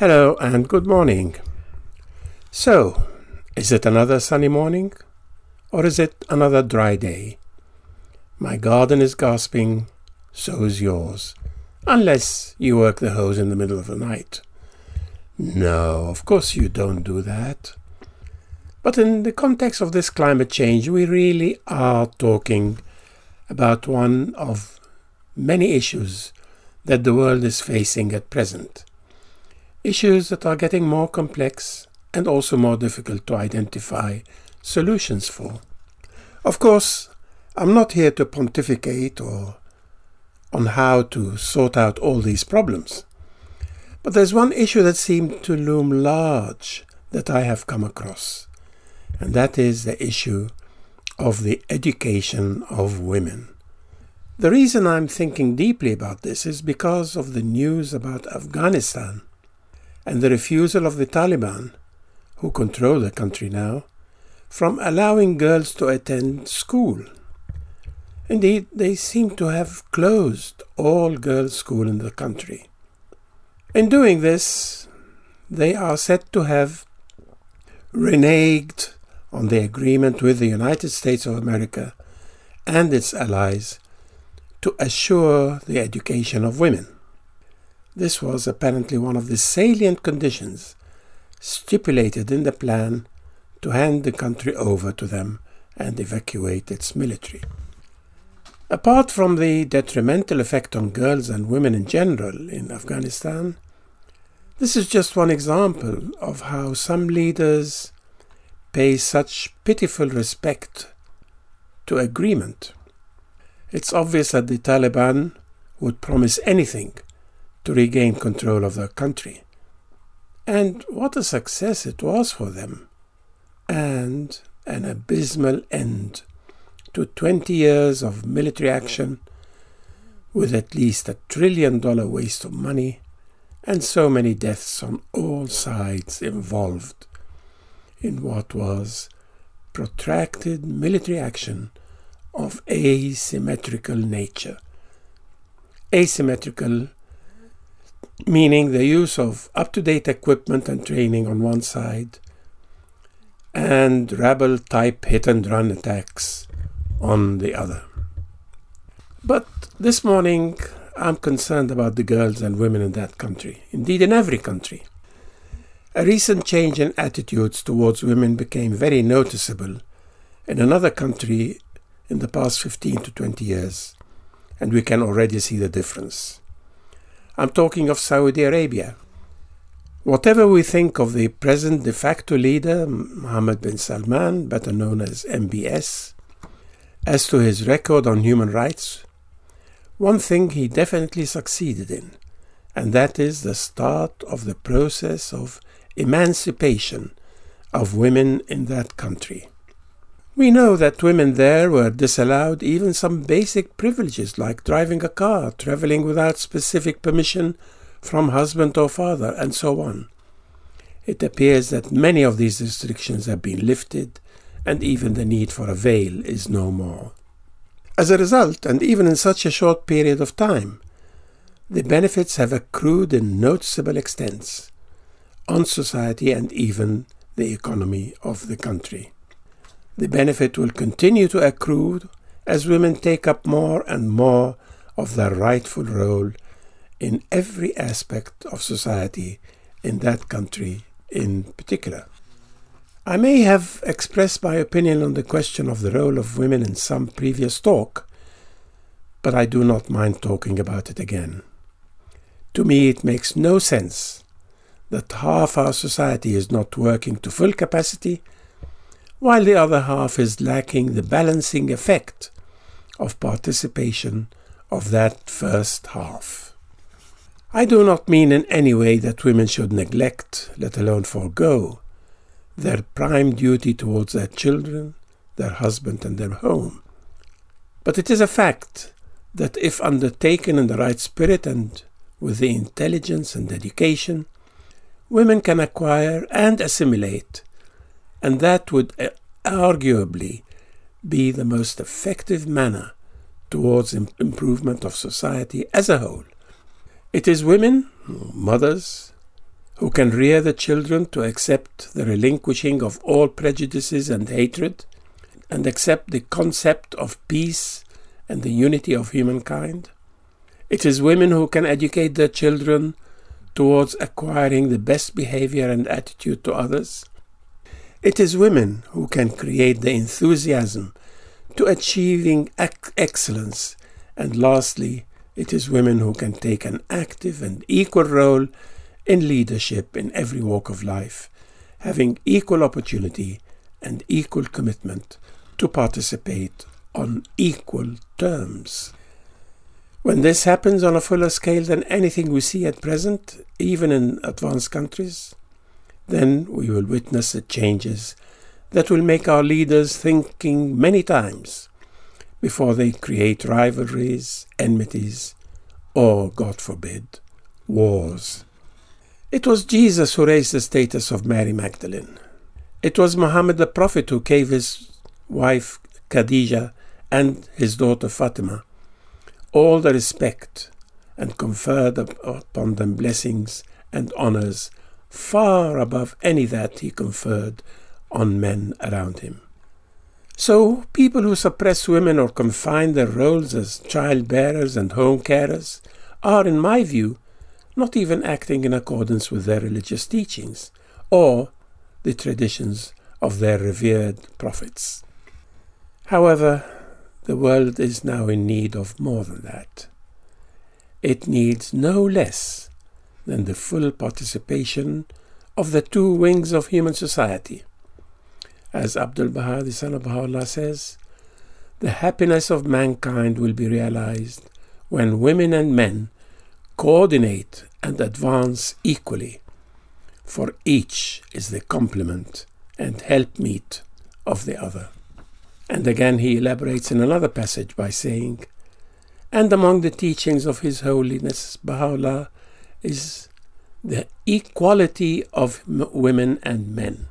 Hello and good morning. So, is it another sunny morning? Or is it another dry day? My garden is gasping, so is yours. Unless you work the hose in the middle of the night. No, of course you don't do that. But in the context of this climate change, we really are talking about one of many issues that the world is facing at present issues that are getting more complex and also more difficult to identify solutions for. Of course, I'm not here to pontificate or on how to sort out all these problems. But there's one issue that seemed to loom large that I have come across, and that is the issue of the education of women. The reason I'm thinking deeply about this is because of the news about Afghanistan and the refusal of the Taliban, who control the country now, from allowing girls to attend school. Indeed, they seem to have closed all girls' school in the country. In doing this, they are said to have reneged on the agreement with the United States of America and its allies to assure the education of women. This was apparently one of the salient conditions stipulated in the plan to hand the country over to them and evacuate its military. Apart from the detrimental effect on girls and women in general in Afghanistan, this is just one example of how some leaders pay such pitiful respect to agreement. It's obvious that the Taliban would promise anything to regain control of their country. And what a success it was for them! And an abysmal end to 20 years of military action with at least a trillion dollar waste of money and so many deaths on all sides involved in what was protracted military action of asymmetrical nature. Asymmetrical meaning the use of up to date equipment and training on one side, and rebel type hit and run attacks on the other. But this morning, I'm concerned about the girls and women in that country, indeed, in every country. A recent change in attitudes towards women became very noticeable in another country in the past 15 to 20 years, and we can already see the difference. I'm talking of Saudi Arabia. Whatever we think of the present de facto leader, Mohammed bin Salman, better known as MBS, as to his record on human rights, one thing he definitely succeeded in, and that is the start of the process of emancipation of women in that country. We know that women there were disallowed even some basic privileges like driving a car, traveling without specific permission from husband or father, and so on. It appears that many of these restrictions have been lifted, and even the need for a veil is no more. As a result, and even in such a short period of time, the benefits have accrued in noticeable extents on society and even the economy of the country. The benefit will continue to accrue as women take up more and more of their rightful role in every aspect of society in that country in particular. I may have expressed my opinion on the question of the role of women in some previous talk, but I do not mind talking about it again. To me, it makes no sense that half our society is not working to full capacity while the other half is lacking the balancing effect of participation of that first half. I do not mean in any way that women should neglect, let alone forego, their prime duty towards their children, their husband, and their home. But it is a fact that if undertaken in the right spirit and with the intelligence and dedication, women can acquire and assimilate and that would uh, arguably be the most effective manner towards improvement of society as a whole. It is women, mothers, who can rear the children to accept the relinquishing of all prejudices and hatred, and accept the concept of peace and the unity of humankind. It is women who can educate their children towards acquiring the best behavior and attitude to others. It is women who can create the enthusiasm to achieving ac- excellence. And lastly, it is women who can take an active and equal role in leadership in every walk of life, having equal opportunity and equal commitment to participate on equal terms. When this happens on a fuller scale than anything we see at present, even in advanced countries, then we will witness the changes that will make our leaders thinking many times before they create rivalries, enmities, or, God forbid, wars. It was Jesus who raised the status of Mary Magdalene. It was Muhammad the Prophet who gave his wife Khadija and his daughter Fatima all the respect and conferred upon them blessings and honors far above any that he conferred on men around him. So, people who suppress women or confine their roles as child bearers and home carers are, in my view, not even acting in accordance with their religious teachings or the traditions of their revered prophets. However, the world is now in need of more than that. It needs no less than the full participation of the two wings of human society. As Abdul Baha, the son of Baha'u'llah, says, the happiness of mankind will be realized when women and men coordinate and advance equally, for each is the complement and helpmeet of the other. And again he elaborates in another passage by saying, And among the teachings of His Holiness Baha'u'llah is the equality of m- women and men.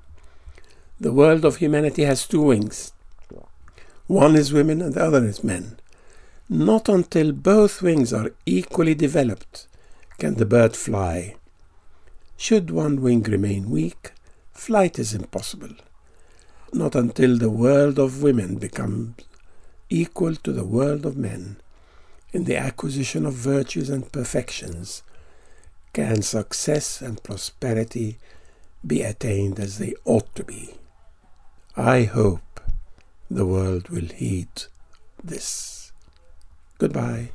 The world of humanity has two wings. One is women and the other is men. Not until both wings are equally developed can the bird fly. Should one wing remain weak, flight is impossible. Not until the world of women becomes equal to the world of men in the acquisition of virtues and perfections can success and prosperity be attained as they ought to be. I hope the world will heed this. Goodbye.